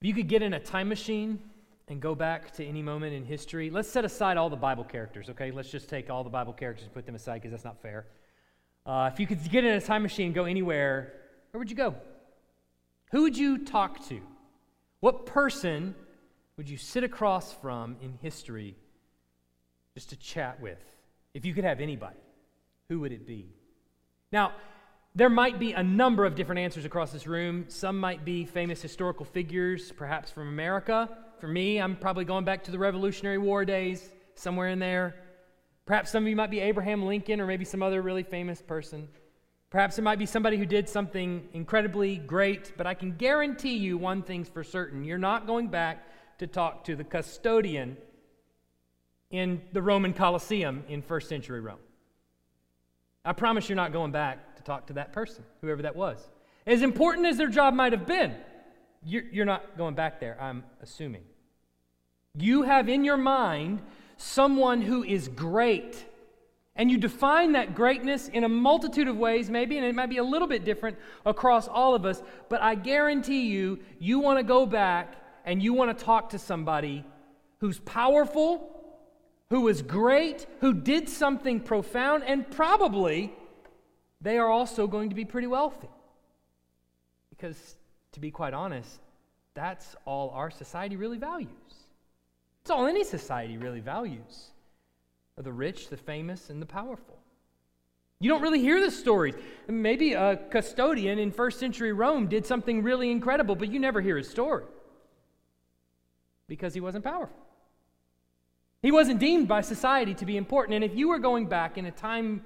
If you could get in a time machine and go back to any moment in history, let's set aside all the Bible characters, okay? Let's just take all the Bible characters and put them aside because that's not fair. Uh, if you could get in a time machine and go anywhere, where would you go? Who would you talk to? What person would you sit across from in history just to chat with? If you could have anybody, who would it be? Now, there might be a number of different answers across this room. Some might be famous historical figures, perhaps from America. For me, I'm probably going back to the Revolutionary War days, somewhere in there. Perhaps some of you might be Abraham Lincoln or maybe some other really famous person. Perhaps it might be somebody who did something incredibly great, but I can guarantee you one thing's for certain. You're not going back to talk to the custodian in the Roman Colosseum in first century Rome. I promise you're not going back talk to that person, whoever that was. As important as their job might have been, you're not going back there, I'm assuming. You have in your mind someone who is great. And you define that greatness in a multitude of ways, maybe, and it might be a little bit different across all of us, but I guarantee you, you want to go back and you want to talk to somebody who's powerful, who is great, who did something profound, and probably they are also going to be pretty wealthy. Because, to be quite honest, that's all our society really values. It's all any society really values the rich, the famous, and the powerful. You don't really hear the stories. Maybe a custodian in first century Rome did something really incredible, but you never hear his story because he wasn't powerful. He wasn't deemed by society to be important. And if you were going back in a time,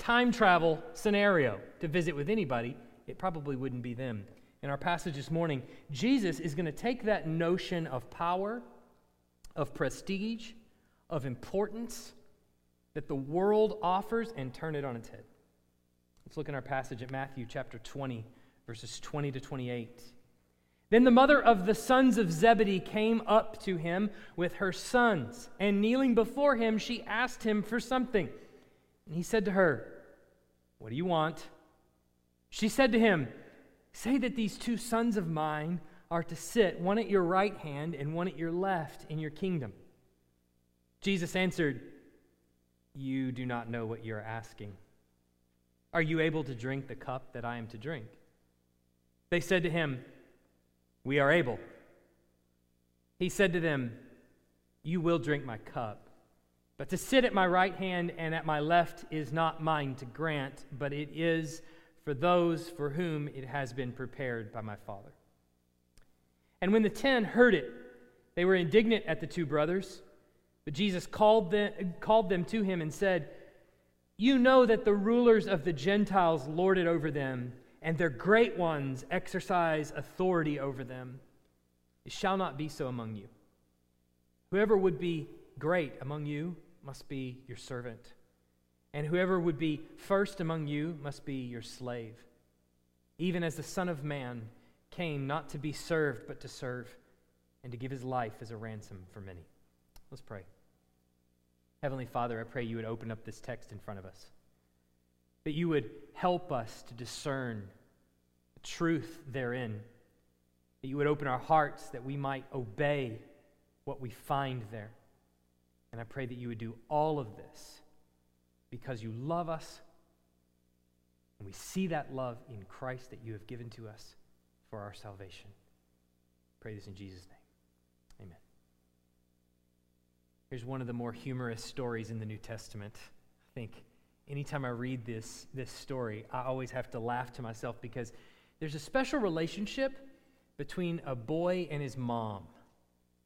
time travel scenario to visit with anybody, it probably wouldn't be them. In our passage this morning, Jesus is going to take that notion of power, of prestige, of importance that the world offers and turn it on its head. Let's look in our passage at Matthew chapter 20, verses 20 to 28. Then the mother of the sons of Zebedee came up to him with her sons, and kneeling before him, she asked him for something. And he said to her, What do you want? She said to him, Say that these two sons of mine are to sit, one at your right hand and one at your left, in your kingdom. Jesus answered, You do not know what you are asking. Are you able to drink the cup that I am to drink? They said to him, we are able. He said to them, You will drink my cup. But to sit at my right hand and at my left is not mine to grant, but it is for those for whom it has been prepared by my Father. And when the ten heard it, they were indignant at the two brothers. But Jesus called them, called them to him and said, You know that the rulers of the Gentiles lord it over them and their great ones exercise authority over them. It shall not be so among you. Whoever would be great among you must be your servant, and whoever would be first among you must be your slave. Even as the Son of Man came not to be served, but to serve, and to give his life as a ransom for many. Let's pray. Heavenly Father, I pray you would open up this text in front of us that you would help us to discern the truth therein, that you would open our hearts that we might obey what we find there. And I pray that you would do all of this because you love us, and we see that love in Christ that you have given to us for our salvation. Pray this in Jesus' name. Amen. Here's one of the more humorous stories in the New Testament. I think anytime I read this, this story, I always have to laugh to myself because there's a special relationship between a boy and his mom.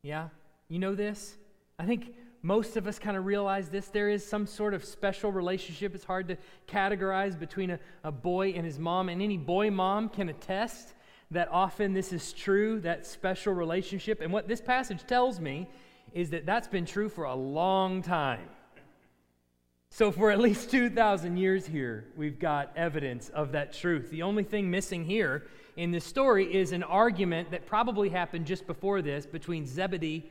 Yeah? You know this? I think most of us kind of realize this. There is some sort of special relationship. It's hard to categorize between a, a boy and his mom, and any boy mom can attest that often this is true, that special relationship. And what this passage tells me is that that's been true for a long time. So, for at least 2,000 years here, we've got evidence of that truth. The only thing missing here in this story is an argument that probably happened just before this between Zebedee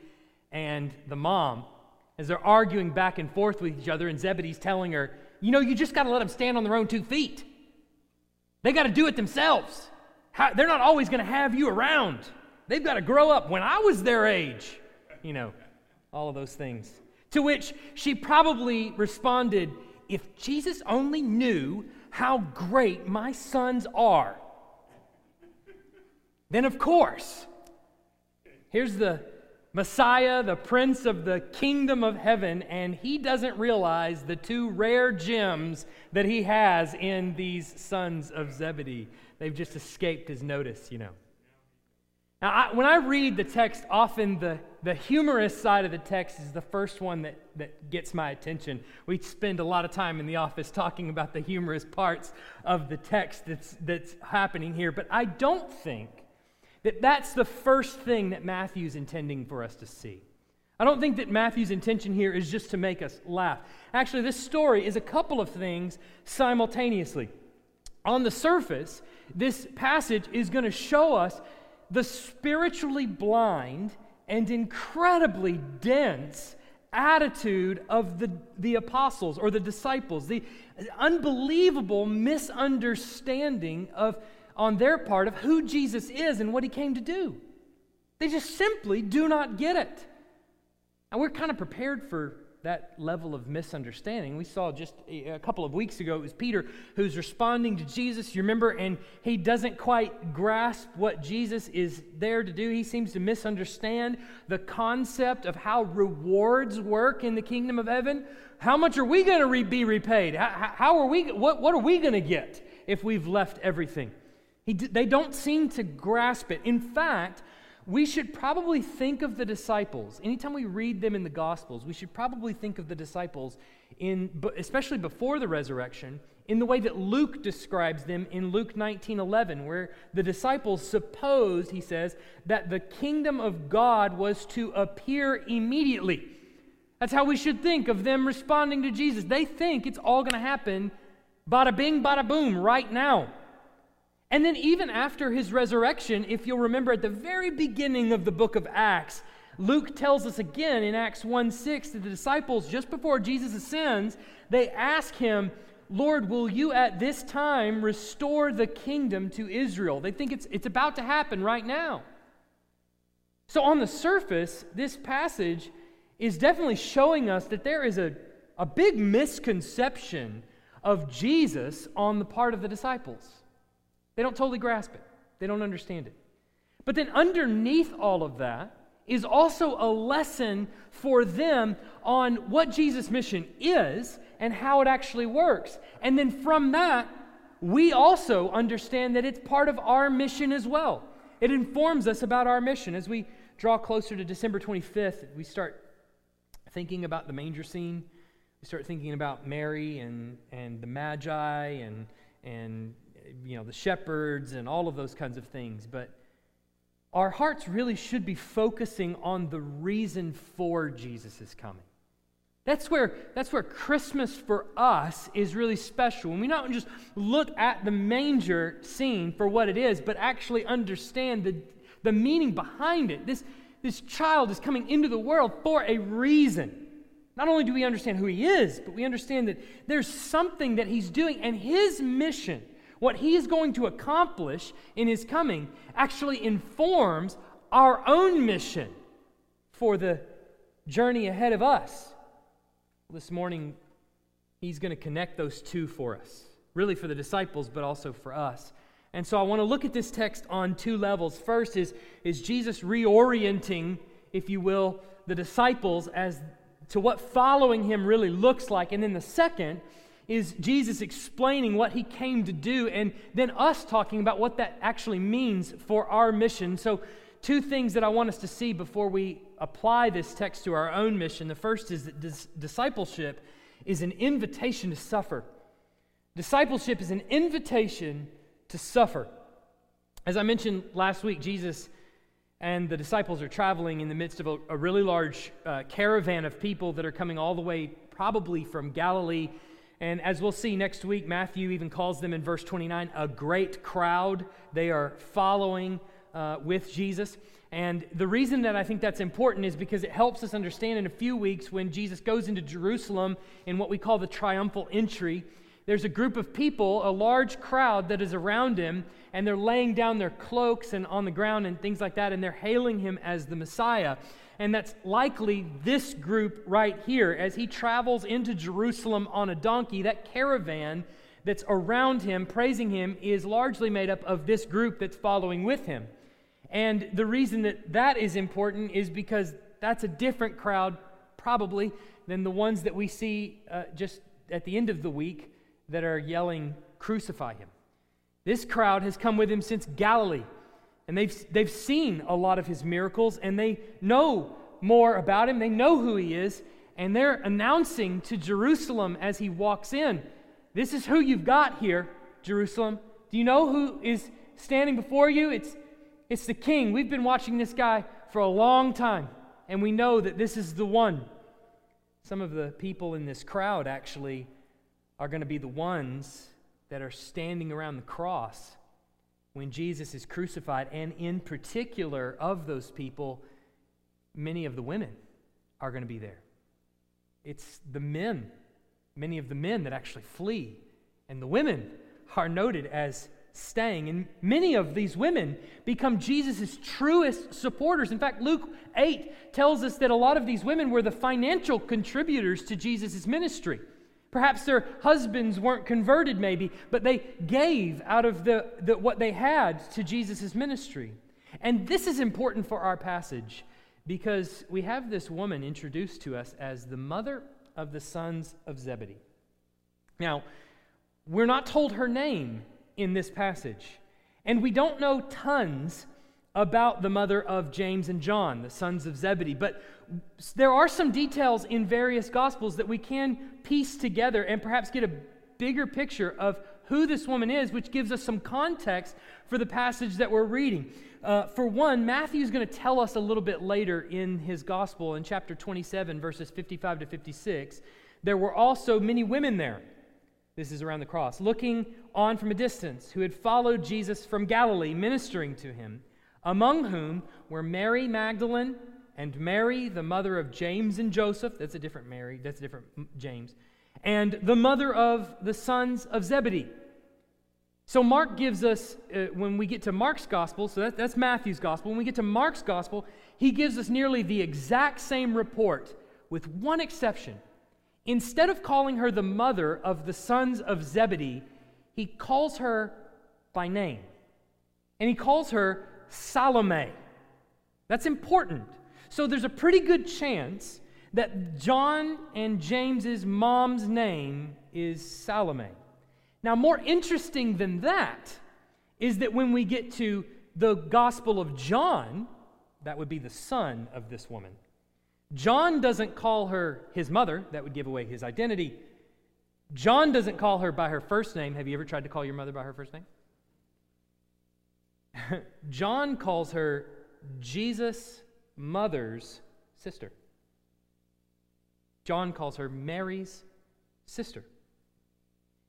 and the mom as they're arguing back and forth with each other, and Zebedee's telling her, You know, you just got to let them stand on their own two feet. They got to do it themselves. How, they're not always going to have you around. They've got to grow up when I was their age. You know, all of those things. To which she probably responded, If Jesus only knew how great my sons are, then of course, here's the Messiah, the Prince of the kingdom of heaven, and he doesn't realize the two rare gems that he has in these sons of Zebedee. They've just escaped his notice, you know. Now, I, when I read the text, often the, the humorous side of the text is the first one that, that gets my attention. We spend a lot of time in the office talking about the humorous parts of the text that's, that's happening here, but I don't think that that's the first thing that Matthew's intending for us to see. I don't think that Matthew's intention here is just to make us laugh. Actually, this story is a couple of things simultaneously. On the surface, this passage is going to show us the spiritually blind and incredibly dense attitude of the, the apostles or the disciples, the unbelievable misunderstanding of on their part of who Jesus is and what he came to do. They just simply do not get it. And we're kind of prepared for that level of misunderstanding. We saw just a couple of weeks ago, it was Peter who's responding to Jesus, you remember, and he doesn't quite grasp what Jesus is there to do. He seems to misunderstand the concept of how rewards work in the kingdom of heaven. How much are we going to be repaid? How, how, are we, what, what are we going to get if we've left everything? He, they don't seem to grasp it. In fact, we should probably think of the disciples, anytime we read them in the Gospels, we should probably think of the disciples, in, especially before the resurrection, in the way that Luke describes them in Luke 19 11, where the disciples supposed, he says, that the kingdom of God was to appear immediately. That's how we should think of them responding to Jesus. They think it's all going to happen bada bing, bada boom, right now. And then, even after his resurrection, if you'll remember at the very beginning of the book of Acts, Luke tells us again in Acts 1 6 that the disciples, just before Jesus ascends, they ask him, Lord, will you at this time restore the kingdom to Israel? They think it's, it's about to happen right now. So, on the surface, this passage is definitely showing us that there is a, a big misconception of Jesus on the part of the disciples. They don't totally grasp it, they don't understand it. But then, underneath all of that, is also a lesson for them on what Jesus' mission is and how it actually works. And then from that, we also understand that it's part of our mission as well. It informs us about our mission. As we draw closer to December 25th, we start thinking about the manger scene. We start thinking about Mary and, and the Magi and, and you know, the shepherds and all of those kinds of things. But our hearts really should be focusing on the reason for Jesus' coming. That's where, that's where Christmas for us is really special. When we not just look at the manger scene for what it is, but actually understand the, the meaning behind it. This, this child is coming into the world for a reason. Not only do we understand who he is, but we understand that there's something that he's doing, and his mission what he is going to accomplish in his coming actually informs our own mission for the journey ahead of us. This morning, he's going to connect those two for us, really for the disciples, but also for us. And so I want to look at this text on two levels. First is, is Jesus reorienting, if you will, the disciples as to what following him really looks like. And then the second is Jesus explaining what he came to do, and then us talking about what that actually means for our mission. So, two things that I want us to see before we apply this text to our own mission. The first is that dis- discipleship is an invitation to suffer. Discipleship is an invitation to suffer. As I mentioned last week, Jesus and the disciples are traveling in the midst of a, a really large uh, caravan of people that are coming all the way, probably from Galilee and as we'll see next week, Matthew even calls them in verse 29 a great crowd. They are following uh, with Jesus. And the reason that I think that's important is because it helps us understand in a few weeks when Jesus goes into Jerusalem in what we call the triumphal entry, There's a group of people, a large crowd that is around him, and they're laying down their cloaks and on the ground and things like that, and they're hailing him as the Messiah. And that's likely this group right here. As he travels into Jerusalem on a donkey, that caravan that's around him, praising him, is largely made up of this group that's following with him. And the reason that that is important is because that's a different crowd, probably, than the ones that we see uh, just at the end of the week that are yelling, Crucify him. This crowd has come with him since Galilee, and they've, they've seen a lot of his miracles, and they know more about him. They know who he is, and they're announcing to Jerusalem as he walks in This is who you've got here, Jerusalem. Do you know who is standing before you? It's it's the king. We've been watching this guy for a long time, and we know that this is the one. Some of the people in this crowd actually are going to be the ones that are standing around the cross when Jesus is crucified. And in particular, of those people, many of the women are going to be there. It's the men, many of the men that actually flee. And the women are noted as staying. And many of these women become Jesus' truest supporters. In fact, Luke 8 tells us that a lot of these women were the financial contributors to Jesus' ministry. Perhaps their husbands weren't converted, maybe, but they gave out of the, the, what they had to Jesus' ministry. And this is important for our passage because we have this woman introduced to us as the mother of the sons of Zebedee. Now, we're not told her name in this passage. And we don't know tons about the mother of James and John, the sons of Zebedee, but there are some details in various gospels that we can piece together and perhaps get a bigger picture of who this woman is, which gives us some context for the passage that we're reading. Uh, for one, Matthew is going to tell us a little bit later in his gospel, in chapter 27, verses 55 to 56, there were also many women there this is around the cross. Looking on from a distance, who had followed Jesus from Galilee, ministering to him, among whom were Mary Magdalene and Mary, the mother of James and Joseph. That's a different Mary, that's a different James. And the mother of the sons of Zebedee. So, Mark gives us, uh, when we get to Mark's gospel, so that, that's Matthew's gospel, when we get to Mark's gospel, he gives us nearly the exact same report, with one exception. Instead of calling her the mother of the sons of Zebedee, he calls her by name. And he calls her Salome. That's important. So there's a pretty good chance that John and James's mom's name is Salome. Now, more interesting than that is that when we get to the Gospel of John, that would be the son of this woman, John doesn't call her his mother, that would give away his identity. John doesn't call her by her first name. Have you ever tried to call your mother by her first name? John calls her Jesus' mother's sister. John calls her Mary's sister.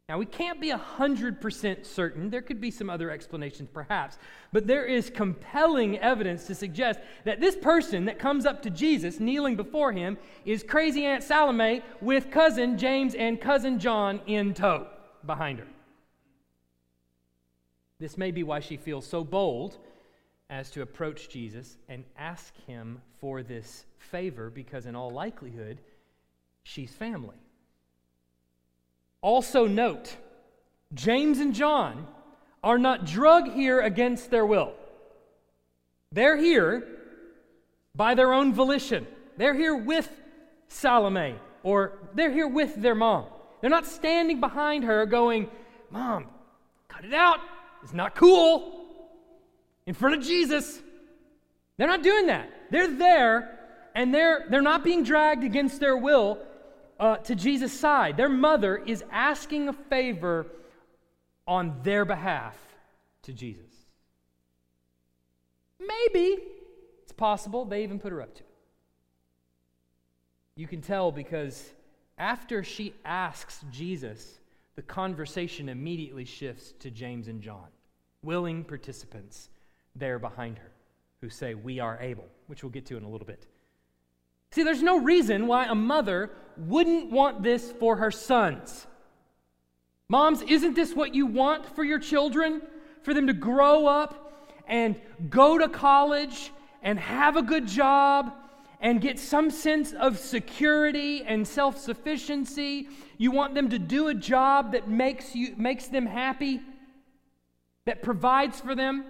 Now, we can't be 100% certain. There could be some other explanations, perhaps. But there is compelling evidence to suggest that this person that comes up to Jesus, kneeling before him, is crazy Aunt Salome with cousin James and cousin John in tow behind her. This may be why she feels so bold as to approach Jesus and ask him for this favor, because in all likelihood, she's family. Also, note James and John are not drug here against their will. They're here by their own volition. They're here with Salome, or they're here with their mom. They're not standing behind her going, Mom, cut it out. It's not cool. In front of Jesus. They're not doing that. They're there, and they're, they're not being dragged against their will uh, to Jesus' side. Their mother is asking a favor on their behalf to Jesus. Maybe it's possible they even put her up to it. You can tell because after she asks Jesus, the conversation immediately shifts to James and John, willing participants there behind her, who say, We are able, which we'll get to in a little bit. See, there's no reason why a mother wouldn't want this for her sons. Moms, isn't this what you want for your children? For them to grow up and go to college and have a good job and get some sense of security and self sufficiency. You want them to do a job that makes, you, makes them happy, that provides for them.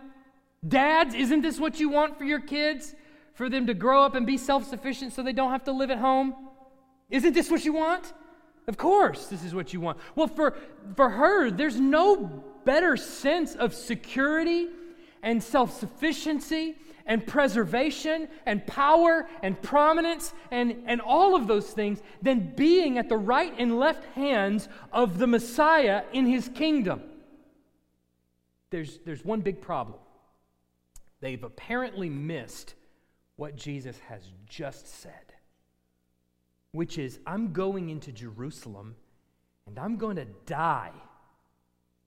Dads, isn't this what you want for your kids? For them to grow up and be self sufficient so they don't have to live at home? Isn't this what you want? Of course, this is what you want. Well, for, for her, there's no better sense of security and self sufficiency and preservation and power and prominence and, and all of those things than being at the right and left hands of the Messiah in his kingdom. There's, there's one big problem. They've apparently missed what Jesus has just said, which is, I'm going into Jerusalem and I'm going to die.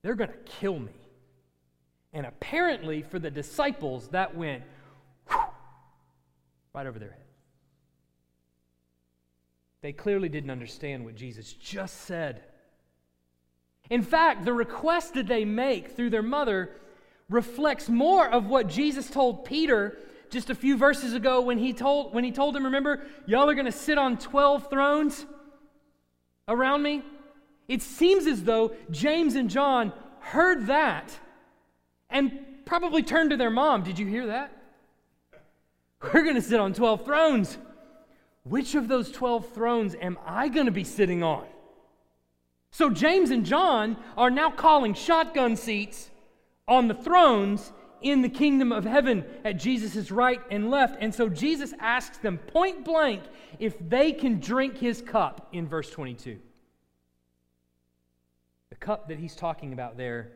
They're going to kill me. And apparently, for the disciples, that went right over their head. They clearly didn't understand what Jesus just said. In fact, the request that they make through their mother reflects more of what Jesus told Peter just a few verses ago when he told when he told him, remember, y'all are going to sit on 12 thrones around me? It seems as though James and John heard that and probably turned to their mom. Did you hear that? We're going to sit on 12 thrones. Which of those 12 thrones am I going to be sitting on? So James and John are now calling shotgun seats on the thrones in the kingdom of heaven at Jesus' right and left. And so Jesus asks them point blank if they can drink his cup in verse 22. The cup that he's talking about there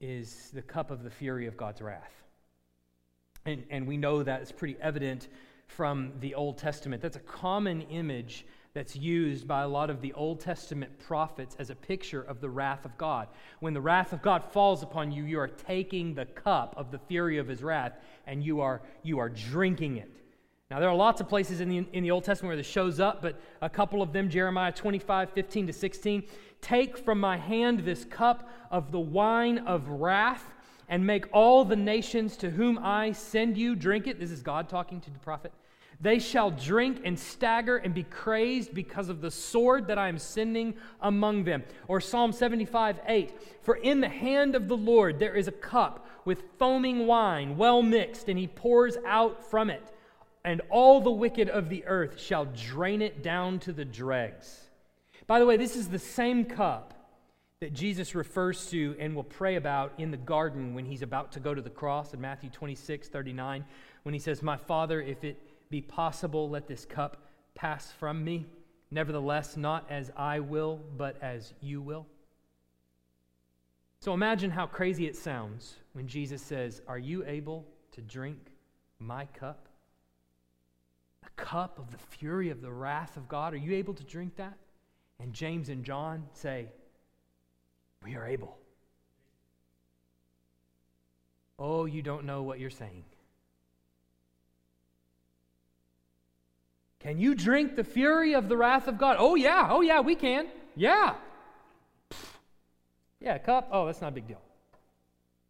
is the cup of the fury of God's wrath. And, and we know that it's pretty evident from the Old Testament. That's a common image that's used by a lot of the Old Testament prophets as a picture of the wrath of God. When the wrath of God falls upon you, you are taking the cup of the fury of his wrath and you are, you are drinking it. Now, there are lots of places in the, in the Old Testament where this shows up, but a couple of them, Jeremiah 25, 15 to 16. Take from my hand this cup of the wine of wrath and make all the nations to whom I send you drink it. This is God talking to the prophet. They shall drink and stagger and be crazed because of the sword that I am sending among them. Or Psalm 75 8. For in the hand of the Lord there is a cup with foaming wine, well mixed, and he pours out from it. And all the wicked of the earth shall drain it down to the dregs. By the way, this is the same cup that Jesus refers to and will pray about in the garden when he's about to go to the cross in Matthew 26 39, when he says, My Father, if it be possible, let this cup pass from me. Nevertheless, not as I will, but as you will. So imagine how crazy it sounds when Jesus says, Are you able to drink my cup? The cup of the fury of the wrath of God. Are you able to drink that? And James and John say, We are able. Oh, you don't know what you're saying. Can you drink the fury of the wrath of God? Oh, yeah. Oh, yeah, we can. Yeah. Yeah, a cup. Oh, that's not a big deal.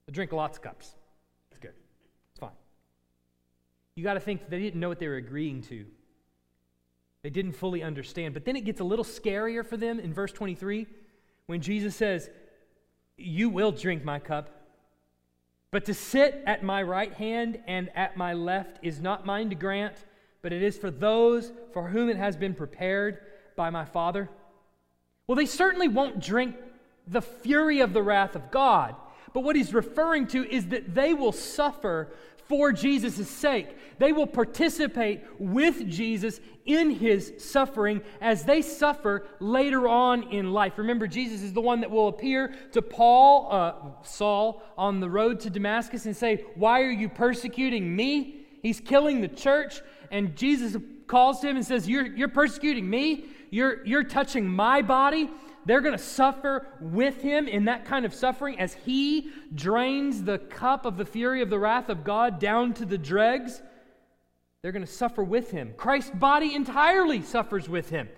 I drink lots of cups. It's good. It's fine. You got to think they didn't know what they were agreeing to. They didn't fully understand. But then it gets a little scarier for them in verse 23 when Jesus says, You will drink my cup. But to sit at my right hand and at my left is not mine to grant but it is for those for whom it has been prepared by my Father. Well, they certainly won't drink the fury of the wrath of God, but what he's referring to is that they will suffer for Jesus' sake. They will participate with Jesus in his suffering as they suffer later on in life. Remember, Jesus is the one that will appear to Paul, uh, Saul, on the road to Damascus and say, Why are you persecuting me? He's killing the church and Jesus calls to him and says, You're, you're persecuting me, you're, you're touching my body. They're going to suffer with him in that kind of suffering as he drains the cup of the fury of the wrath of God down to the dregs. They're going to suffer with him. Christ's body entirely suffers with him.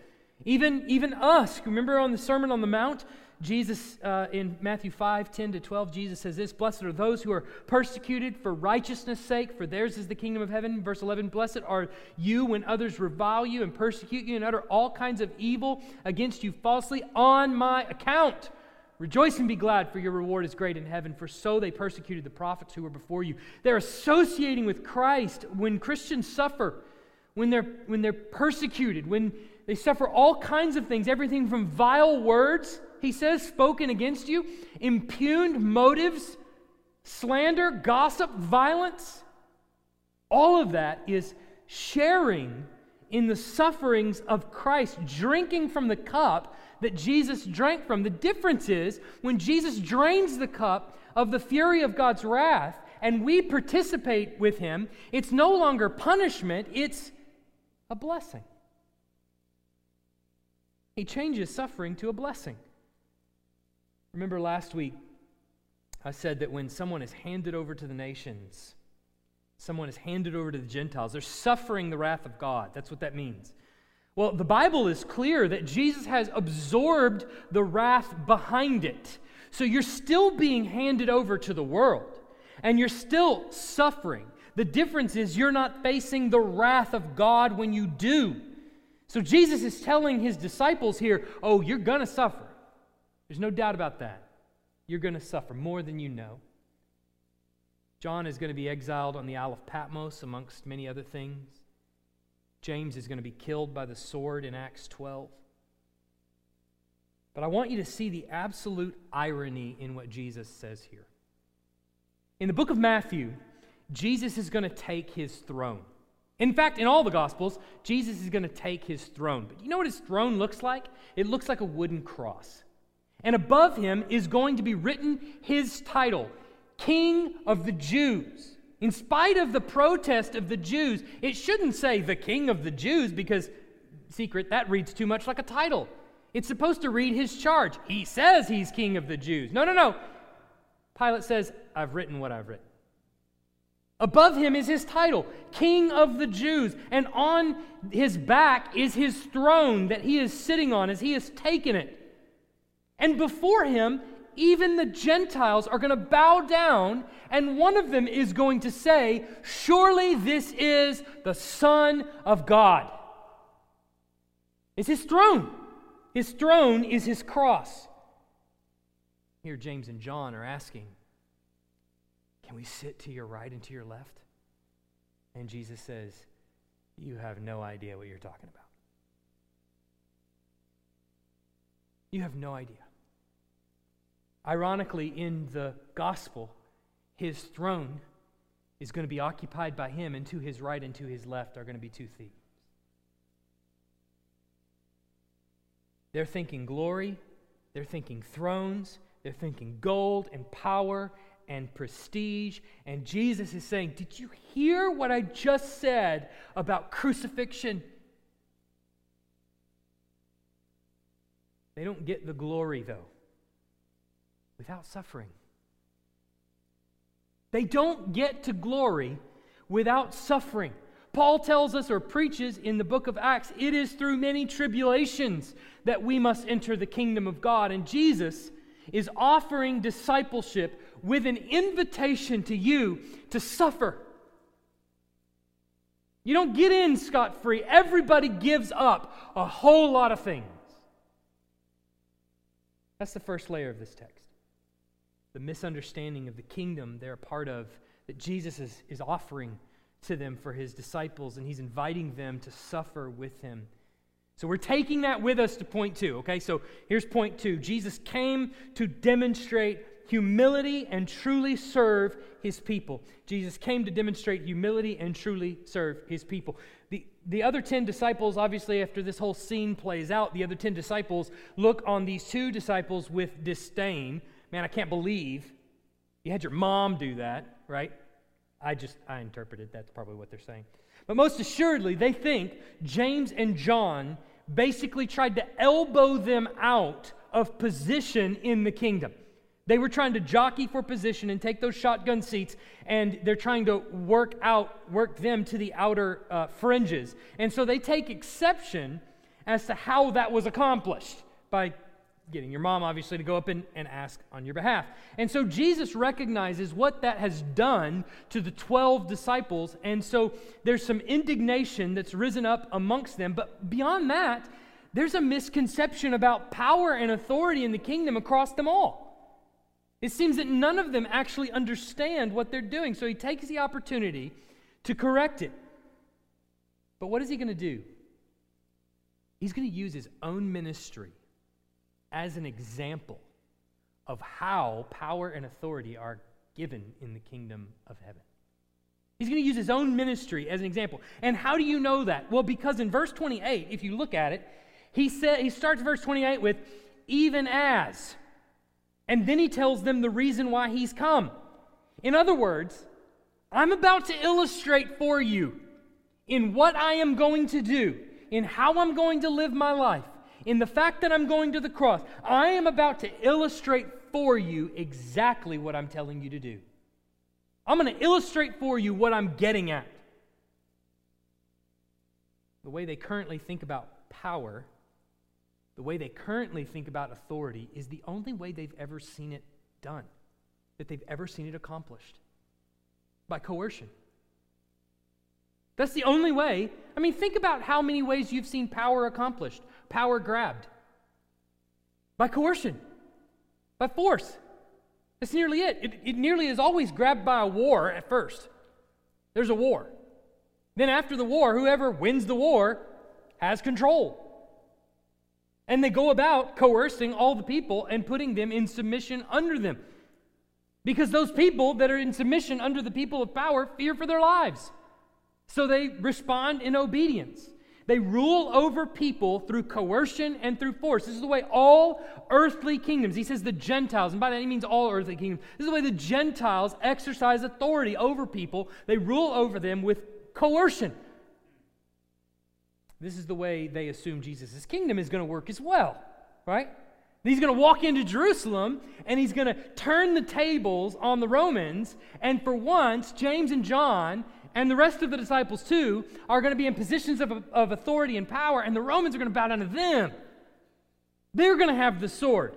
Even, even us, remember on the Sermon on the Mount, Jesus, uh, in Matthew 5 10 to 12, Jesus says this Blessed are those who are persecuted for righteousness' sake, for theirs is the kingdom of heaven. Verse 11 Blessed are you when others revile you and persecute you and utter all kinds of evil against you falsely on my account. Rejoice and be glad, for your reward is great in heaven, for so they persecuted the prophets who were before you. They're associating with Christ when Christians suffer, when they're, when they're persecuted, when they suffer all kinds of things, everything from vile words, he says, spoken against you, impugned motives, slander, gossip, violence. All of that is sharing in the sufferings of Christ, drinking from the cup that Jesus drank from. The difference is when Jesus drains the cup of the fury of God's wrath and we participate with him, it's no longer punishment, it's a blessing. He changes suffering to a blessing. Remember last week, I said that when someone is handed over to the nations, someone is handed over to the Gentiles, they're suffering the wrath of God. That's what that means. Well, the Bible is clear that Jesus has absorbed the wrath behind it. So you're still being handed over to the world, and you're still suffering. The difference is you're not facing the wrath of God when you do. So Jesus is telling his disciples here, oh, you're going to suffer. There's no doubt about that. You're going to suffer more than you know. John is going to be exiled on the Isle of Patmos, amongst many other things. James is going to be killed by the sword in Acts 12. But I want you to see the absolute irony in what Jesus says here. In the book of Matthew, Jesus is going to take his throne. In fact, in all the Gospels, Jesus is going to take his throne. But you know what his throne looks like? It looks like a wooden cross. And above him is going to be written his title King of the Jews. In spite of the protest of the Jews, it shouldn't say the king of the Jews because, secret, that reads too much like a title. It's supposed to read his charge. He says he's king of the Jews. No, no, no. Pilate says, I've written what I've written. Above him is his title, King of the Jews. And on his back is his throne that he is sitting on as he has taken it. And before him even the Gentiles are going to bow down, and one of them is going to say, Surely this is the Son of God. It's his throne. His throne is his cross. Here, James and John are asking, Can we sit to your right and to your left? And Jesus says, You have no idea what you're talking about. You have no idea. Ironically, in the gospel, his throne is going to be occupied by him, and to his right and to his left are going to be two thieves. They're thinking glory, they're thinking thrones, they're thinking gold and power and prestige. And Jesus is saying, Did you hear what I just said about crucifixion? They don't get the glory, though without suffering. They don't get to glory without suffering. Paul tells us or preaches in the book of Acts, it is through many tribulations that we must enter the kingdom of God. And Jesus is offering discipleship with an invitation to you to suffer. You don't get in scot free. Everybody gives up a whole lot of things. That's the first layer of this text the misunderstanding of the kingdom they're a part of that Jesus is, is offering to them for his disciples, and he's inviting them to suffer with him. So we're taking that with us to point two, okay? So here's point two Jesus came to demonstrate humility and truly serve his people. Jesus came to demonstrate humility and truly serve his people. The, the other 10 disciples, obviously, after this whole scene plays out, the other 10 disciples look on these two disciples with disdain man, I can't believe you had your mom do that, right? I just, I interpreted that's probably what they're saying. But most assuredly, they think James and John basically tried to elbow them out of position in the kingdom. They were trying to jockey for position and take those shotgun seats, and they're trying to work out, work them to the outer uh, fringes. And so they take exception as to how that was accomplished by getting your mom, obviously, to go up and, and ask on your behalf. And so Jesus recognizes what that has done to the 12 disciples. And so there's some indignation that's risen up amongst them. But beyond that, there's a misconception about power and authority in the kingdom across them all. It seems that none of them actually understand what they're doing. So he takes the opportunity to correct it. But what is he going to do? He's going to use his own ministry as an example of how power and authority are given in the kingdom of heaven. He's going to use his own ministry as an example. And how do you know that? Well, because in verse 28, if you look at it, he said he starts verse 28 with even as. And then he tells them the reason why he's come. In other words, I'm about to illustrate for you in what I am going to do, in how I'm going to live my life, in the fact that I'm going to the cross, I am about to illustrate for you exactly what I'm telling you to do. I'm going to illustrate for you what I'm getting at. The way they currently think about power, the way they currently think about authority, is the only way they've ever seen it done, that they've ever seen it accomplished by coercion. That's the only way. I mean, think about how many ways you've seen power accomplished power grabbed by coercion, by force. That's nearly it. it. It nearly is always grabbed by a war at first. There's a war. Then, after the war, whoever wins the war has control. And they go about coercing all the people and putting them in submission under them. Because those people that are in submission under the people of power fear for their lives. So they respond in obedience. They rule over people through coercion and through force. This is the way all earthly kingdoms, he says the Gentiles, and by that he means all earthly kingdoms. This is the way the Gentiles exercise authority over people. They rule over them with coercion. This is the way they assume Jesus' kingdom is going to work as well, right? He's going to walk into Jerusalem and he's going to turn the tables on the Romans. And for once, James and John and the rest of the disciples too are going to be in positions of, of authority and power, and the Romans are going to bow down to them. They're going to have the sword.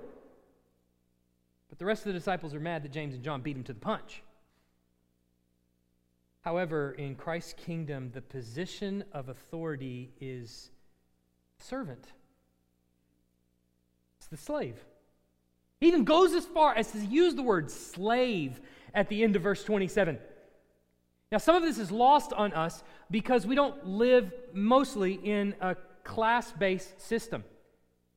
But the rest of the disciples are mad that James and John beat them to the punch. However, in Christ's kingdom, the position of authority is servant, it's the slave. He even goes as far as to use the word slave at the end of verse 27. Now, some of this is lost on us because we don't live mostly in a class based system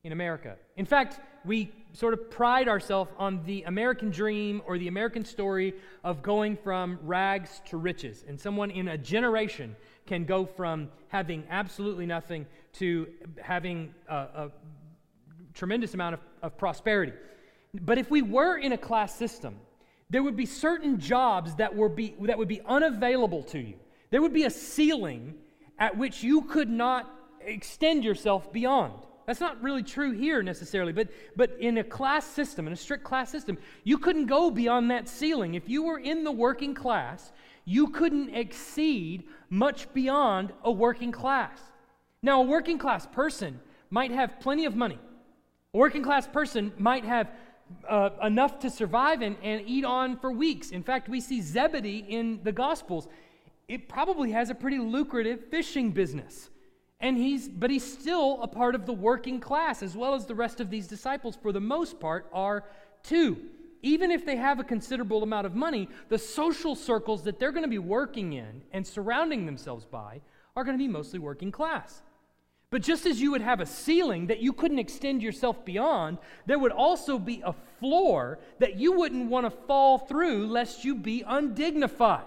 in America. In fact, we sort of pride ourselves on the American dream or the American story of going from rags to riches. And someone in a generation can go from having absolutely nothing to having a, a tremendous amount of, of prosperity. But if we were in a class system, there would be certain jobs that, were be, that would be unavailable to you. There would be a ceiling at which you could not extend yourself beyond. That's not really true here necessarily, but, but in a class system, in a strict class system, you couldn't go beyond that ceiling. If you were in the working class, you couldn't exceed much beyond a working class. Now, a working class person might have plenty of money. A working class person might have uh, enough to survive and, and eat on for weeks. In fact, we see Zebedee in the Gospels. It probably has a pretty lucrative fishing business. And he's, but he's still a part of the working class, as well as the rest of these disciples, for the most part, are too. Even if they have a considerable amount of money, the social circles that they're going to be working in and surrounding themselves by are going to be mostly working class. But just as you would have a ceiling that you couldn't extend yourself beyond, there would also be a floor that you wouldn't want to fall through lest you be undignified.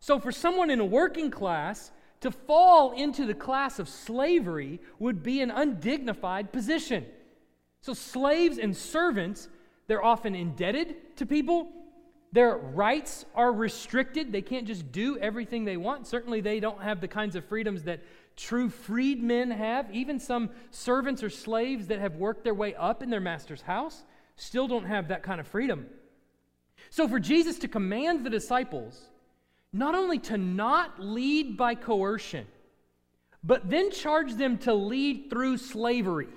So, for someone in a working class, to fall into the class of slavery would be an undignified position. So, slaves and servants, they're often indebted to people. Their rights are restricted. They can't just do everything they want. Certainly, they don't have the kinds of freedoms that true freedmen have. Even some servants or slaves that have worked their way up in their master's house still don't have that kind of freedom. So, for Jesus to command the disciples not only to not lead by coercion, but then charge them to lead through slavery.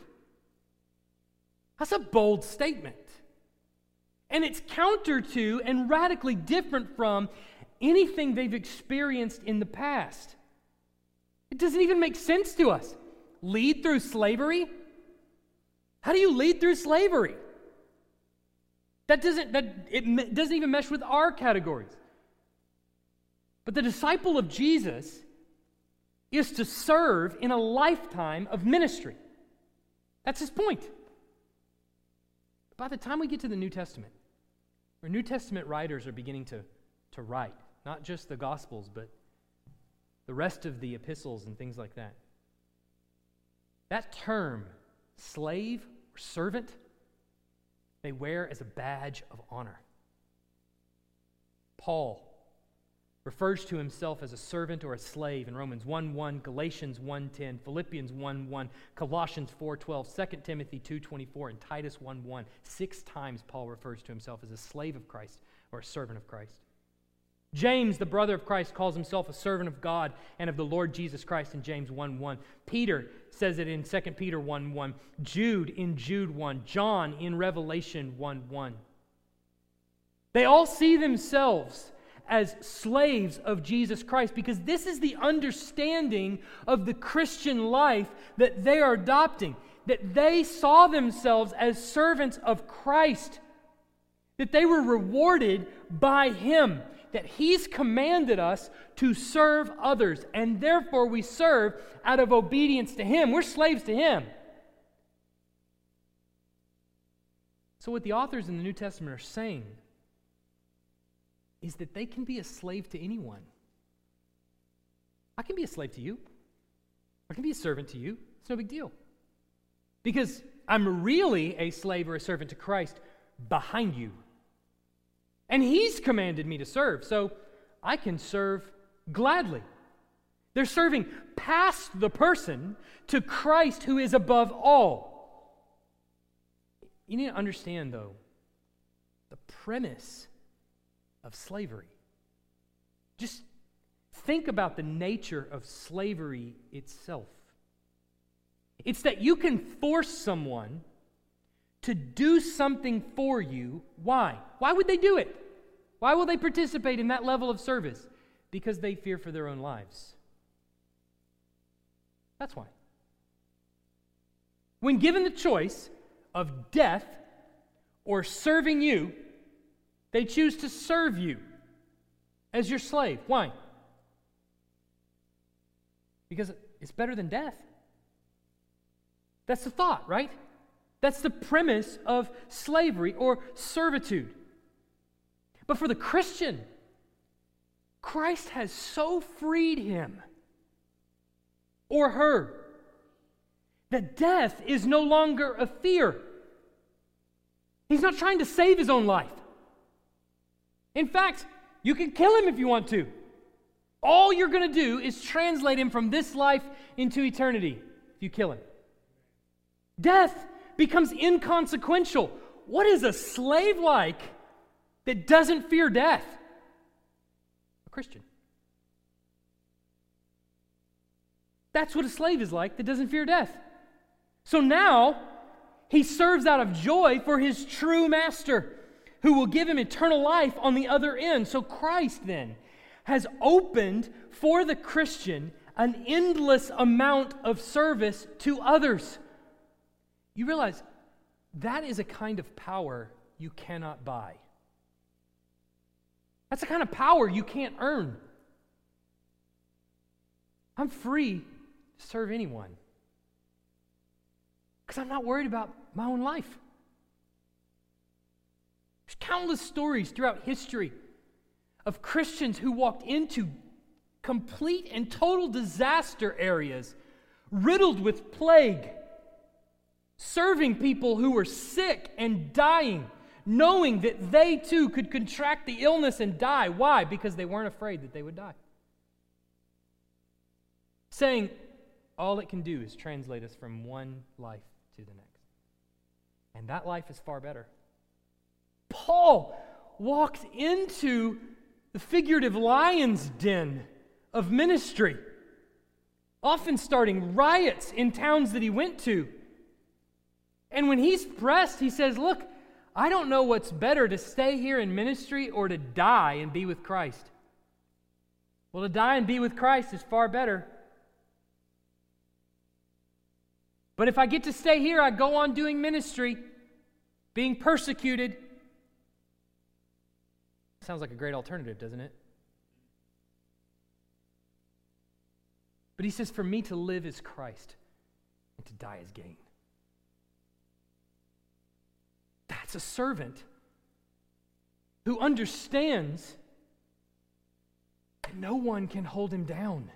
That's a bold statement. And it's counter to and radically different from anything they've experienced in the past. It doesn't even make sense to us. Lead through slavery? How do you lead through slavery? That doesn't, that, it doesn't even mesh with our categories. But the disciple of Jesus is to serve in a lifetime of ministry. That's his point. By the time we get to the New Testament, where New Testament writers are beginning to, to write, not just the Gospels, but the rest of the epistles and things like that, that term, slave or servant, they wear as a badge of honor. Paul refers to himself as a servant or a slave in Romans 1 1, Galatians 1 10, Philippians 1 1, Colossians 4 12, 2 Timothy 2 24, and Titus 1 1. Six times Paul refers to himself as a slave of Christ or a servant of Christ. James, the brother of Christ, calls himself a servant of God and of the Lord Jesus Christ in James 1 1. Peter says it in 2 Peter 1 1. Jude in Jude 1. John in Revelation 1 1. They all see themselves as slaves of Jesus Christ because this is the understanding of the Christian life that they are adopting. That they saw themselves as servants of Christ, that they were rewarded by Him that He's commanded us to serve others, and therefore we serve out of obedience to Him. We're slaves to Him. So, what the authors in the New Testament are saying is that they can be a slave to anyone. I can be a slave to you, I can be a servant to you. It's no big deal. Because I'm really a slave or a servant to Christ behind you. And He's commanded me to serve, so I can serve gladly. They're serving past the person to Christ who is above all. You need to understand, though, the premise of slavery. Just think about the nature of slavery itself. It's that you can force someone to do something for you. Why? Why would they do it? Why will they participate in that level of service? Because they fear for their own lives. That's why. When given the choice of death or serving you, they choose to serve you as your slave. Why? Because it's better than death. That's the thought, right? That's the premise of slavery or servitude. But for the Christian, Christ has so freed him or her that death is no longer a fear. He's not trying to save his own life. In fact, you can kill him if you want to. All you're going to do is translate him from this life into eternity if you kill him. Death becomes inconsequential. What is a slave like that doesn't fear death? A Christian. That's what a slave is like that doesn't fear death. So now he serves out of joy for his true master who will give him eternal life on the other end. So Christ then has opened for the Christian an endless amount of service to others. You realize that is a kind of power you cannot buy. That's the kind of power you can't earn. I'm free to serve anyone because I'm not worried about my own life. There's countless stories throughout history of Christians who walked into complete and total disaster areas riddled with plague, serving people who were sick and dying knowing that they too could contract the illness and die. Why? Because they weren't afraid that they would die. Saying, all it can do is translate us from one life to the next. And that life is far better. Paul walked into the figurative lion's den of ministry, often starting riots in towns that he went to And when he's pressed, he says, Look, I don't know what's better to stay here in ministry or to die and be with Christ. Well, to die and be with Christ is far better. But if I get to stay here, I go on doing ministry, being persecuted. Sounds like a great alternative, doesn't it? But he says, For me to live is Christ, and to die is gain. That's a servant who understands that no one can hold him down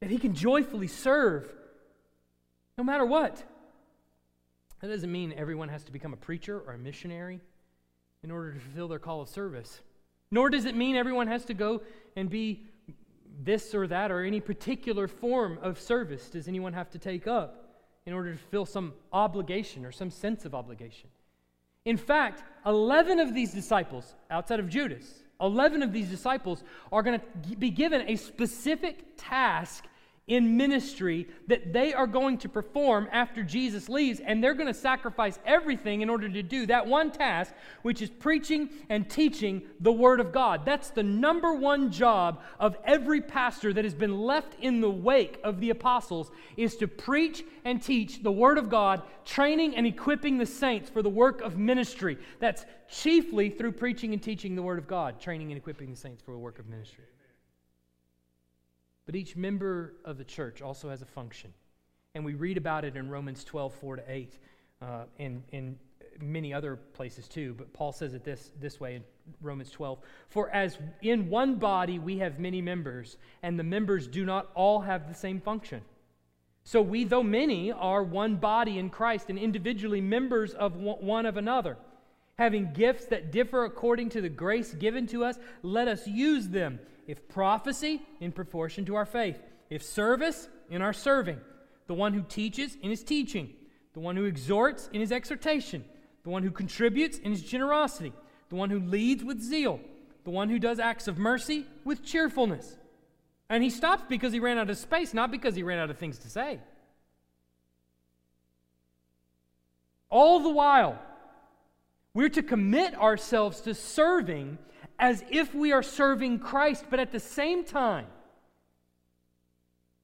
that he can joyfully serve no matter what. That doesn't mean everyone has to become a preacher or a missionary in order to fulfill their call of service. Nor does it mean everyone has to go and be this or that or any particular form of service does anyone have to take up in order to fulfill some obligation or some sense of obligation. In fact, 11 of these disciples, outside of Judas, 11 of these disciples are going to be given a specific task in ministry that they are going to perform after Jesus leaves, and they're going to sacrifice everything in order to do that one task, which is preaching and teaching the Word of God. That's the number one job of every pastor that has been left in the wake of the apostles, is to preach and teach the Word of God, training and equipping the saints for the work of ministry. That's chiefly through preaching and teaching the Word of God, training and equipping the saints for the work of ministry. But each member of the church also has a function. And we read about it in Romans 12, 4 to 8, uh, and in many other places too. But Paul says it this, this way in Romans 12 For as in one body we have many members, and the members do not all have the same function. So we, though many, are one body in Christ and individually members of one of another. Having gifts that differ according to the grace given to us, let us use them if prophecy, in proportion to our faith. If service, in our serving. The one who teaches, in his teaching. The one who exhorts, in his exhortation. The one who contributes, in his generosity. The one who leads with zeal. The one who does acts of mercy with cheerfulness. And he stops because he ran out of space, not because he ran out of things to say. All the while, we're to commit ourselves to serving as if we are serving Christ, but at the same time,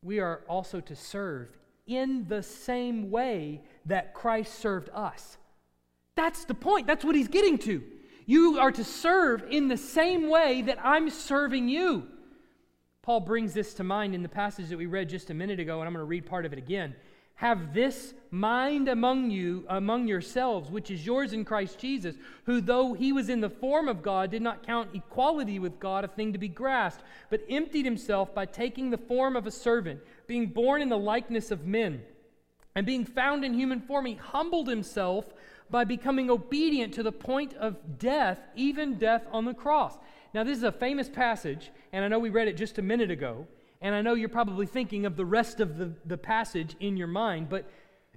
we are also to serve in the same way that Christ served us. That's the point. That's what he's getting to. You are to serve in the same way that I'm serving you. Paul brings this to mind in the passage that we read just a minute ago, and I'm going to read part of it again. Have this mind among you, among yourselves, which is yours in Christ Jesus, who, though he was in the form of God, did not count equality with God a thing to be grasped, but emptied himself by taking the form of a servant, being born in the likeness of men. And being found in human form, he humbled himself by becoming obedient to the point of death, even death on the cross. Now, this is a famous passage, and I know we read it just a minute ago. And I know you're probably thinking of the rest of the, the passage in your mind, but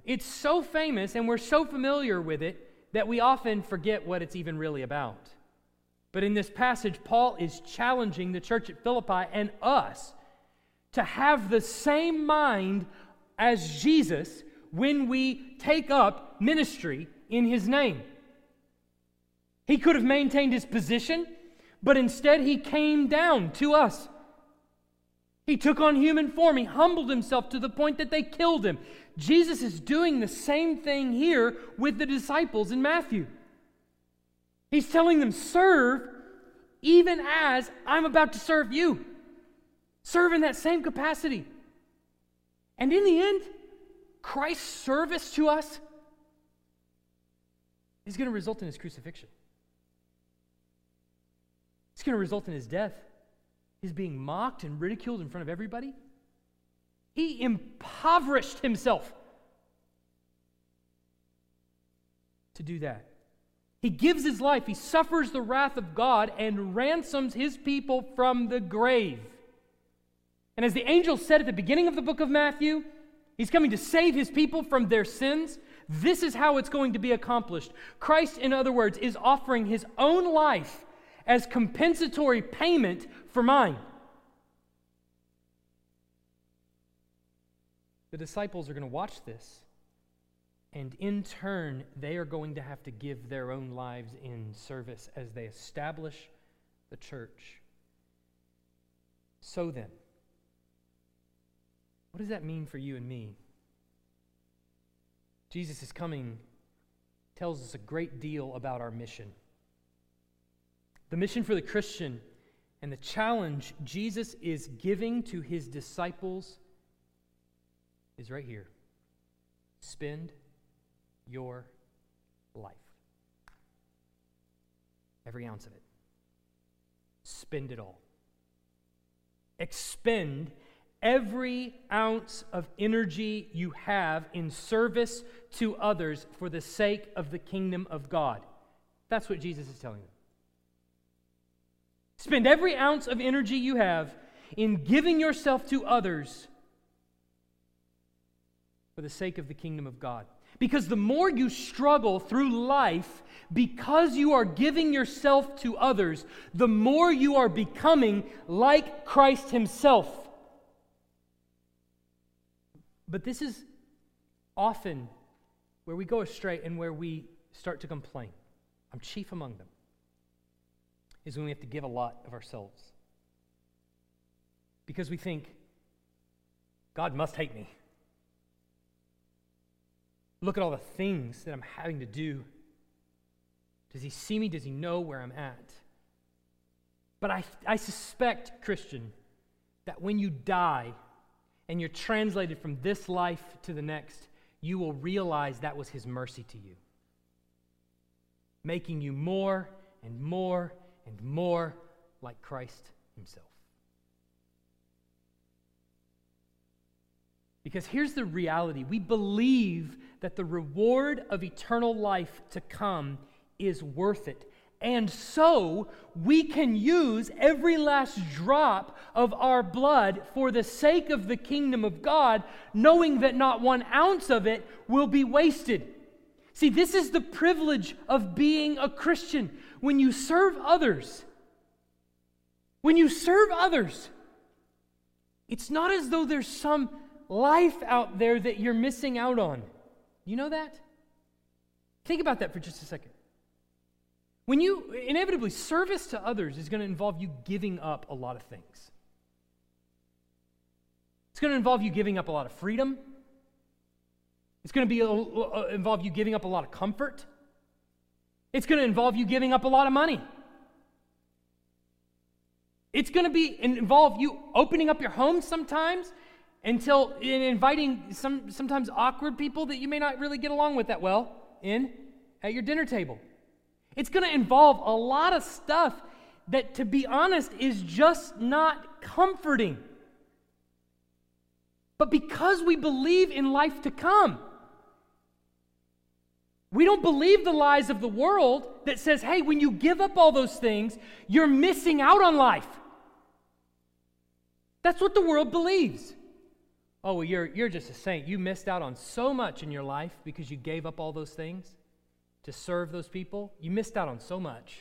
it's so famous and we're so familiar with it that we often forget what it's even really about. But in this passage, Paul is challenging the church at Philippi and us to have the same mind as Jesus when we take up ministry in his name. He could have maintained his position, but instead he came down to us. He took on human form. He humbled himself to the point that they killed him. Jesus is doing the same thing here with the disciples in Matthew. He's telling them, Serve even as I'm about to serve you. Serve in that same capacity. And in the end, Christ's service to us is going to result in his crucifixion. It's going to result in his death. He's being mocked and ridiculed in front of everybody. He impoverished himself to do that. He gives his life, he suffers the wrath of God, and ransoms his people from the grave. And as the angel said at the beginning of the book of Matthew, he's coming to save his people from their sins. This is how it's going to be accomplished. Christ, in other words, is offering his own life as compensatory payment for mine. The disciples are going to watch this And in turn, they are going to have to give their own lives in service as they establish the church. So then, what does that mean for you and me? Jesus is coming, tells us a great deal about our mission. The mission for the Christian and the challenge Jesus is giving to his disciples is right here. Spend your life. Every ounce of it. Spend it all. Expend every ounce of energy you have in service to others for the sake of the kingdom of God. That's what Jesus is telling them. Spend every ounce of energy you have in giving yourself to others for the sake of the kingdom of God. Because the more you struggle through life because you are giving yourself to others, the more you are becoming like Christ Himself. But this is often where we go astray and where we start to complain. I'm chief among them. Is when we have to give a lot of ourselves. Because we think, God must hate me. Look at all the things that I'm having to do. Does he see me? Does he know where I'm at? But I, I suspect, Christian, that when you die and you're translated from this life to the next, you will realize that was his mercy to you, making you more and more and more like Christ himself. Because here's the reality we believe that the reward of eternal life to come is worth it. And so we can use every last drop of our blood for the sake of the kingdom of God, knowing that not one ounce of it will be wasted. See, this is the privilege of being a Christian. When you serve others, when you serve others, it's not as though there's some life out there that you're missing out on. You know that? Think about that for just a second. When you, inevitably, service to others is going to involve you giving up a lot of things. It's going to involve you giving up a lot of freedom. It's going to be involve you giving up a lot of comfort. It's going to involve you giving up a lot of money. It's going to be involve you opening up your home sometimes until in inviting some sometimes awkward people that you may not really get along with that well in at your dinner table. It's going to involve a lot of stuff that to be honest is just not comforting. But because we believe in life to come, we don't believe the lies of the world that says, hey, when you give up all those things, you're missing out on life. That's what the world believes oh, well, you're, you're just a saint. You missed out on so much in your life because you gave up all those things to serve those people. You missed out on so much.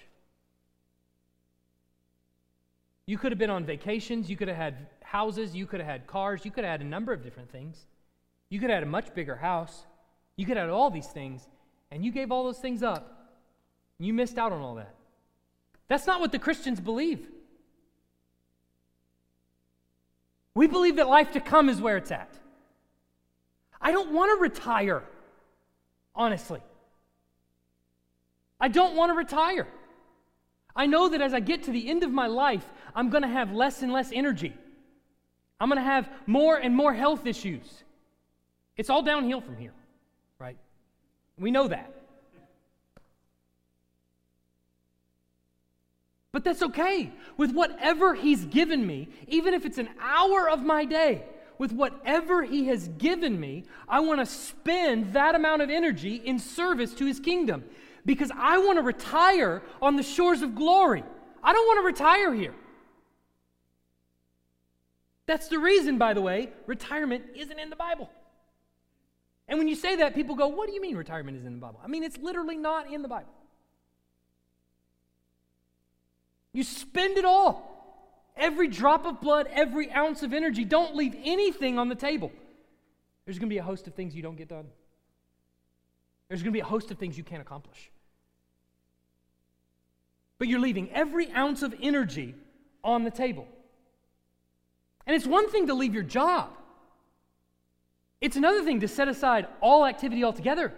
You could have been on vacations. You could have had houses. You could have had cars. You could have had a number of different things. You could have had a much bigger house. You could have had all these things. And you gave all those things up. You missed out on all that. That's not what the Christians believe. We believe that life to come is where it's at. I don't want to retire, honestly. I don't want to retire. I know that as I get to the end of my life, I'm going to have less and less energy. I'm going to have more and more health issues. It's all downhill from here? We know that. But that's okay. With whatever He's given me, even if it's an hour of my day, with whatever He has given me, I want to spend that amount of energy in service to His kingdom because I want to retire on the shores of glory. I don't want to retire here. That's the reason, by the way, retirement isn't in the Bible. And when you say that, people go, What do you mean retirement is in the Bible? I mean, it's literally not in the Bible. You spend it all. Every drop of blood, every ounce of energy. Don't leave anything on the table. There's going to be a host of things you don't get done. There's going to be a host of things you can't accomplish. But you're leaving every ounce of energy on the table. And it's one thing to leave your job, it's another thing to set aside all activity altogether.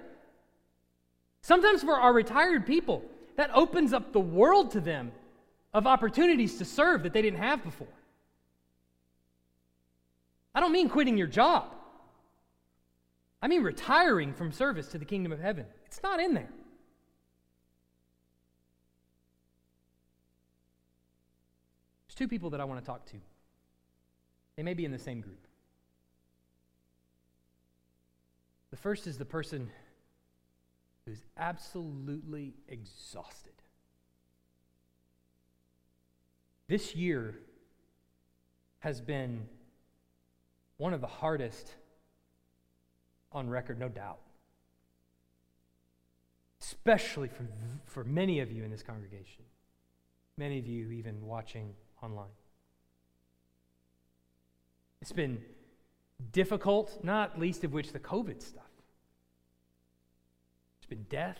Sometimes for our retired people, that opens up the world to them of opportunities to serve that they didn't have before. I don't mean quitting your job. I mean retiring from service to the kingdom of heaven. It's not in there. There's two people that I want to talk to. They may be in the same group. The first is the person who's absolutely exhausted. This year has been one of the hardest on record, no doubt. Especially for, for many of you in this congregation, many of you even watching online. It's been difficult, not least of which the COVID stuff. Death,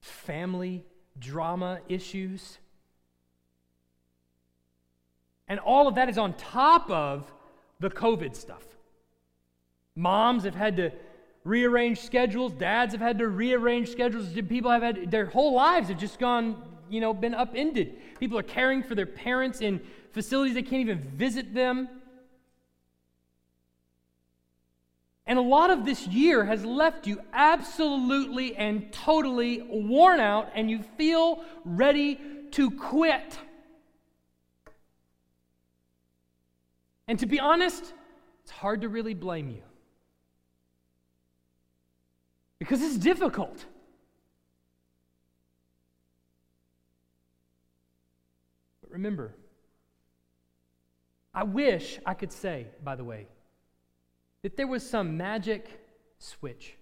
family drama issues. And all of that is on top of the COVID stuff. Moms have had to rearrange schedules, dads have had to rearrange schedules, people have had their whole lives have just gone, you know, been upended. People are caring for their parents in facilities they can't even visit them. And a lot of this year has left you absolutely and totally worn out, and you feel ready to quit. And to be honest, it's hard to really blame you. Because it's difficult. But remember, I wish I could say, by the way, that there was some magic switch.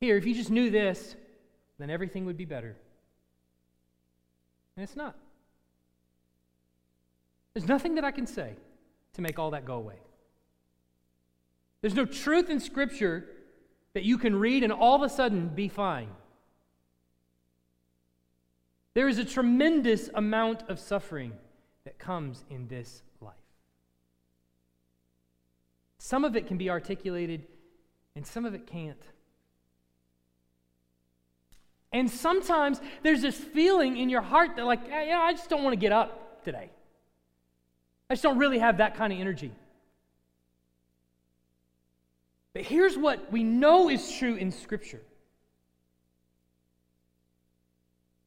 Here, if you just knew this, then everything would be better. And it's not. There's nothing that I can say to make all that go away. There's no truth in Scripture that you can read and all of a sudden be fine. There is a tremendous amount of suffering that comes in this life. Some of it can be articulated, and some of it can't. And sometimes there's this feeling in your heart that, like, yeah, I just don't want to get up today. I just don't really have that kind of energy. But here's what we know is true in Scripture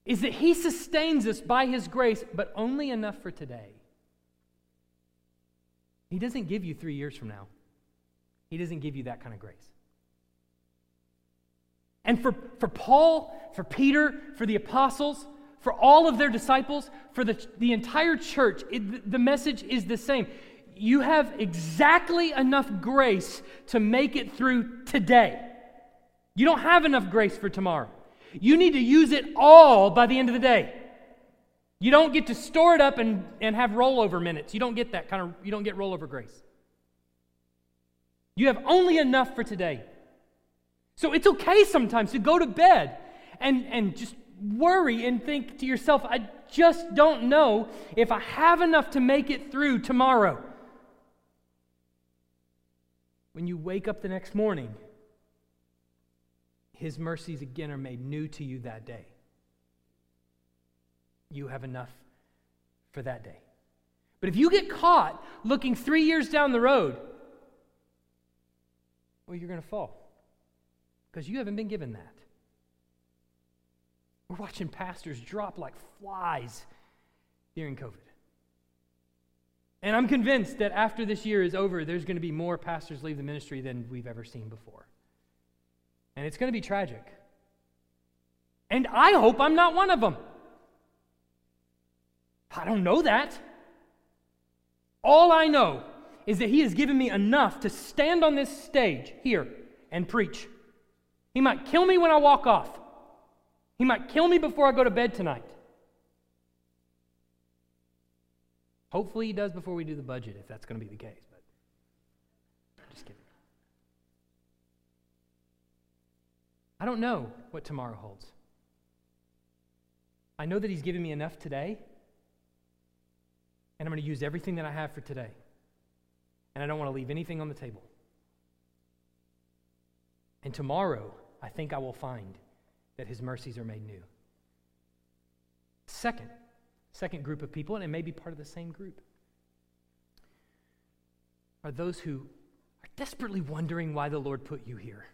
is that He sustains us by His grace, but only enough for today. He doesn't give you three years from now, He doesn't give you that kind of grace. And for, for Paul, for Peter, for the apostles, for all of their disciples, for the, the entire church, it, the message is the same. You have exactly enough grace to make it through today. You don't have enough grace for tomorrow. You need to use it all by the end of the day. You don't get to store it up and, and have rollover minutes. You don't get that kind of, you don't get rollover grace. You have only enough for today. So it's okay sometimes to go to bed and, and just worry and think to yourself, I just don't know if I have enough to make it through tomorrow. When you wake up the next morning, his mercies again are made new to you that day. You have enough for that day. But if you get caught looking three years down the road, well, you're going to fall because you haven't been given that. We're watching pastors drop like flies during COVID. And I'm convinced that after this year is over, there's going to be more pastors leave the ministry than we've ever seen before. And it's going to be tragic. And I hope I'm not one of them. I don't know that. All I know is that He has given me enough to stand on this stage here and preach. He might kill me when I walk off, He might kill me before I go to bed tonight. Hopefully, He does before we do the budget, if that's going to be the case. But just kidding. I don't know what tomorrow holds. I know that He's given me enough today, and I'm going to use everything that I have for today. And I don't want to leave anything on the table. And tomorrow, I think I will find that His mercies are made new. Second, second group of people, and it may be part of the same group, are those who are desperately wondering why the Lord put you here.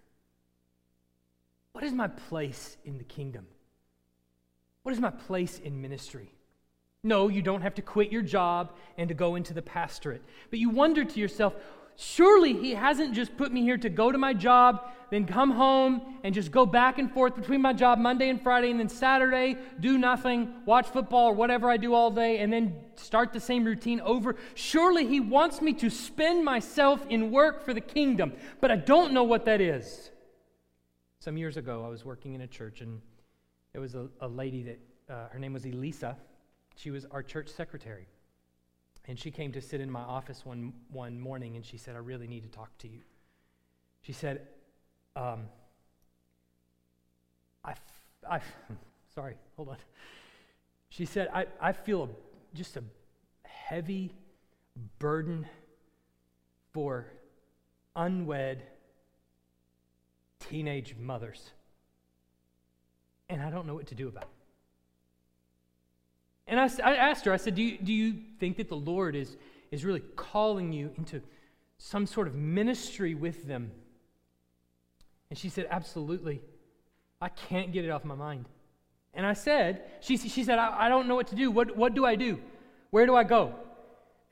What is my place in the kingdom? What is my place in ministry? No, you don't have to quit your job and to go into the pastorate. But you wonder to yourself, surely he hasn't just put me here to go to my job, then come home and just go back and forth between my job Monday and Friday, and then Saturday do nothing, watch football or whatever I do all day, and then start the same routine over. Surely he wants me to spend myself in work for the kingdom, but I don't know what that is. Some years ago, I was working in a church, and there was a, a lady that, uh, her name was Elisa. She was our church secretary. And she came to sit in my office one, one morning, and she said, I really need to talk to you. She said, um, I, I, sorry, hold on. She said, I, I feel a, just a heavy burden for unwed teenage mothers. And I don't know what to do about it. And I, I asked her, I said, do you, do you think that the Lord is, is really calling you into some sort of ministry with them? And she said, Absolutely. I can't get it off my mind. And I said, She, she said, I, I don't know what to do. What, what do I do? Where do I go?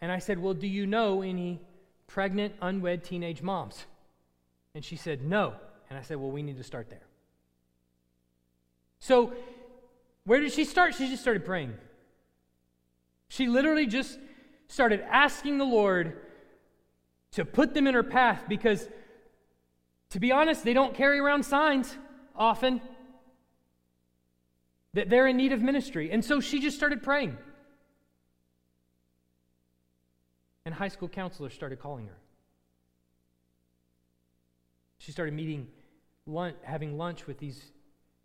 And I said, Well, do you know any pregnant, unwed teenage moms? And she said, No. And I said, Well, we need to start there. So, where did she start? She just started praying. She literally just started asking the Lord to put them in her path because, to be honest, they don't carry around signs often that they're in need of ministry. And so she just started praying. And high school counselors started calling her. She started meeting, lunch, having lunch with these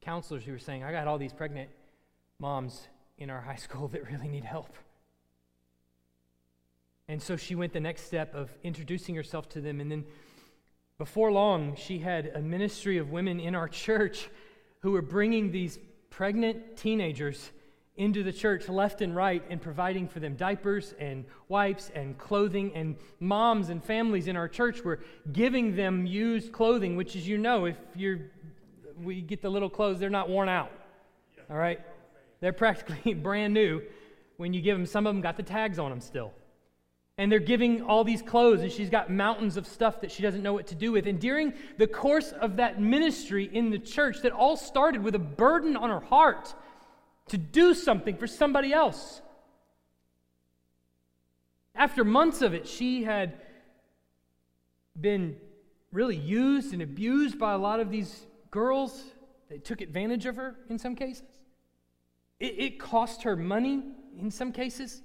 counselors who were saying, I got all these pregnant moms in our high school that really need help. And so she went the next step of introducing herself to them. And then before long, she had a ministry of women in our church who were bringing these pregnant teenagers into the church left and right and providing for them diapers and wipes and clothing. And moms and families in our church were giving them used clothing, which, as you know, if you're, we get the little clothes, they're not worn out. All right? They're practically brand new when you give them. Some of them got the tags on them still. And they're giving all these clothes, and she's got mountains of stuff that she doesn't know what to do with. And during the course of that ministry in the church, that all started with a burden on her heart to do something for somebody else. After months of it, she had been really used and abused by a lot of these girls. They took advantage of her in some cases. It, it cost her money in some cases.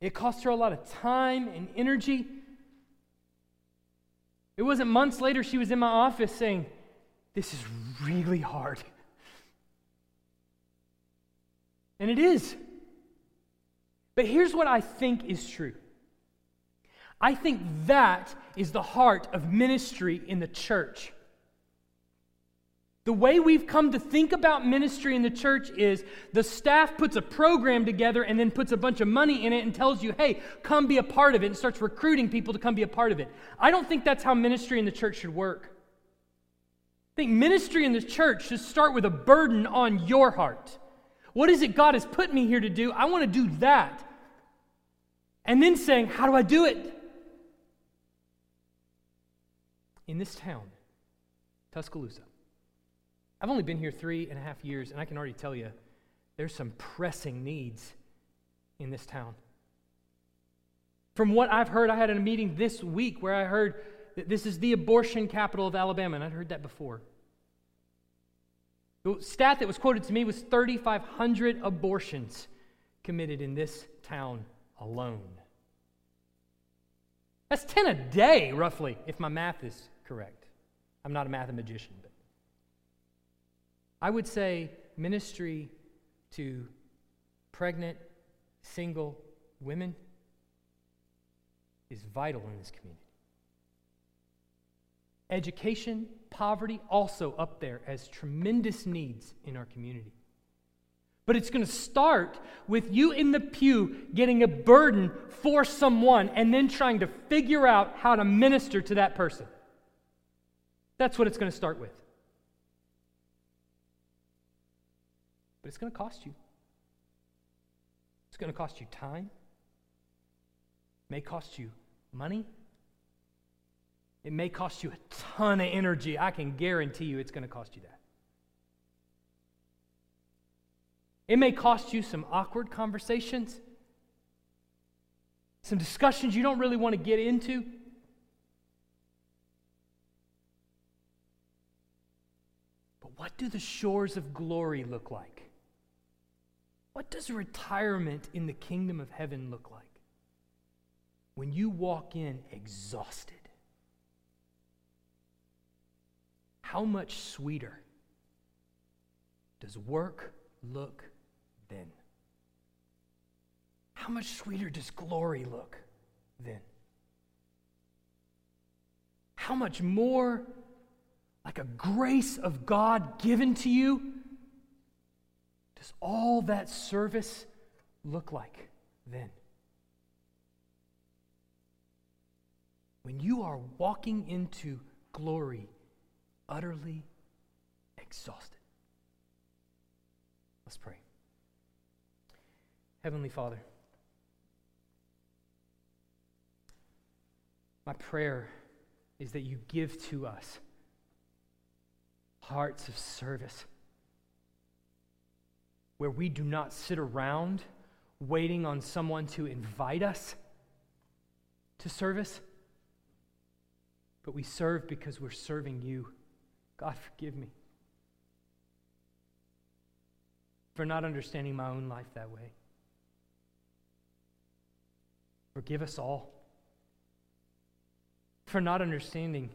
It cost her a lot of time and energy. It wasn't months later she was in my office saying, This is really hard. And it is. But here's what I think is true I think that is the heart of ministry in the church. The way we've come to think about ministry in the church is the staff puts a program together and then puts a bunch of money in it and tells you, hey, come be a part of it, and starts recruiting people to come be a part of it. I don't think that's how ministry in the church should work. I think ministry in the church should start with a burden on your heart. What is it God has put me here to do? I want to do that. And then saying, how do I do it? In this town, Tuscaloosa, I've only been here three and a half years, and I can already tell you there's some pressing needs in this town. From what I've heard, I had a meeting this week where I heard that this is the abortion capital of Alabama, and I'd heard that before. The stat that was quoted to me was 3,500 abortions committed in this town alone. That's 10 a day, roughly, if my math is correct. I'm not a mathematician, but I would say ministry to pregnant, single women is vital in this community. Education, poverty, also up there as tremendous needs in our community. But it's going to start with you in the pew getting a burden for someone and then trying to figure out how to minister to that person. That's what it's going to start with. But it's going to cost you. It's going to cost you time. It may cost you money. It may cost you a ton of energy. I can guarantee you it's going to cost you that. It may cost you some awkward conversations, some discussions you don't really want to get into. But what do the shores of glory look like? What does retirement in the kingdom of heaven look like? When you walk in exhausted, how much sweeter does work look then? How much sweeter does glory look then? How much more like a grace of God given to you does all that service look like then? When you are walking into glory utterly exhausted. Let's pray. Heavenly Father, my prayer is that you give to us hearts of service where we do not sit around waiting on someone to invite us to service, but we serve because we're serving you. God, forgive me for not understanding my own life that way. Forgive us all for not understanding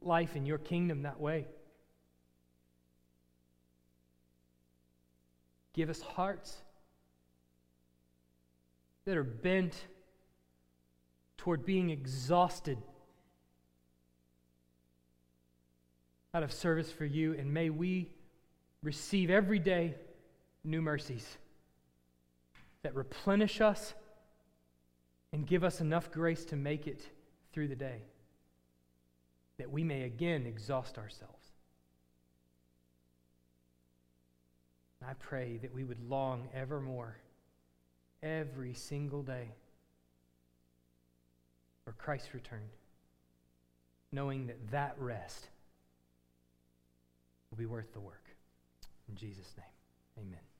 life in your kingdom that way. Give us hearts that are bent toward being exhausted out of service for you, and may we receive every day new mercies that replenish us and give us enough grace to make it through the day, that we may again exhaust ourselves. I pray that we would long evermore, every single day, for Christ's return, knowing that that rest will be worth the work. In Jesus' name, amen.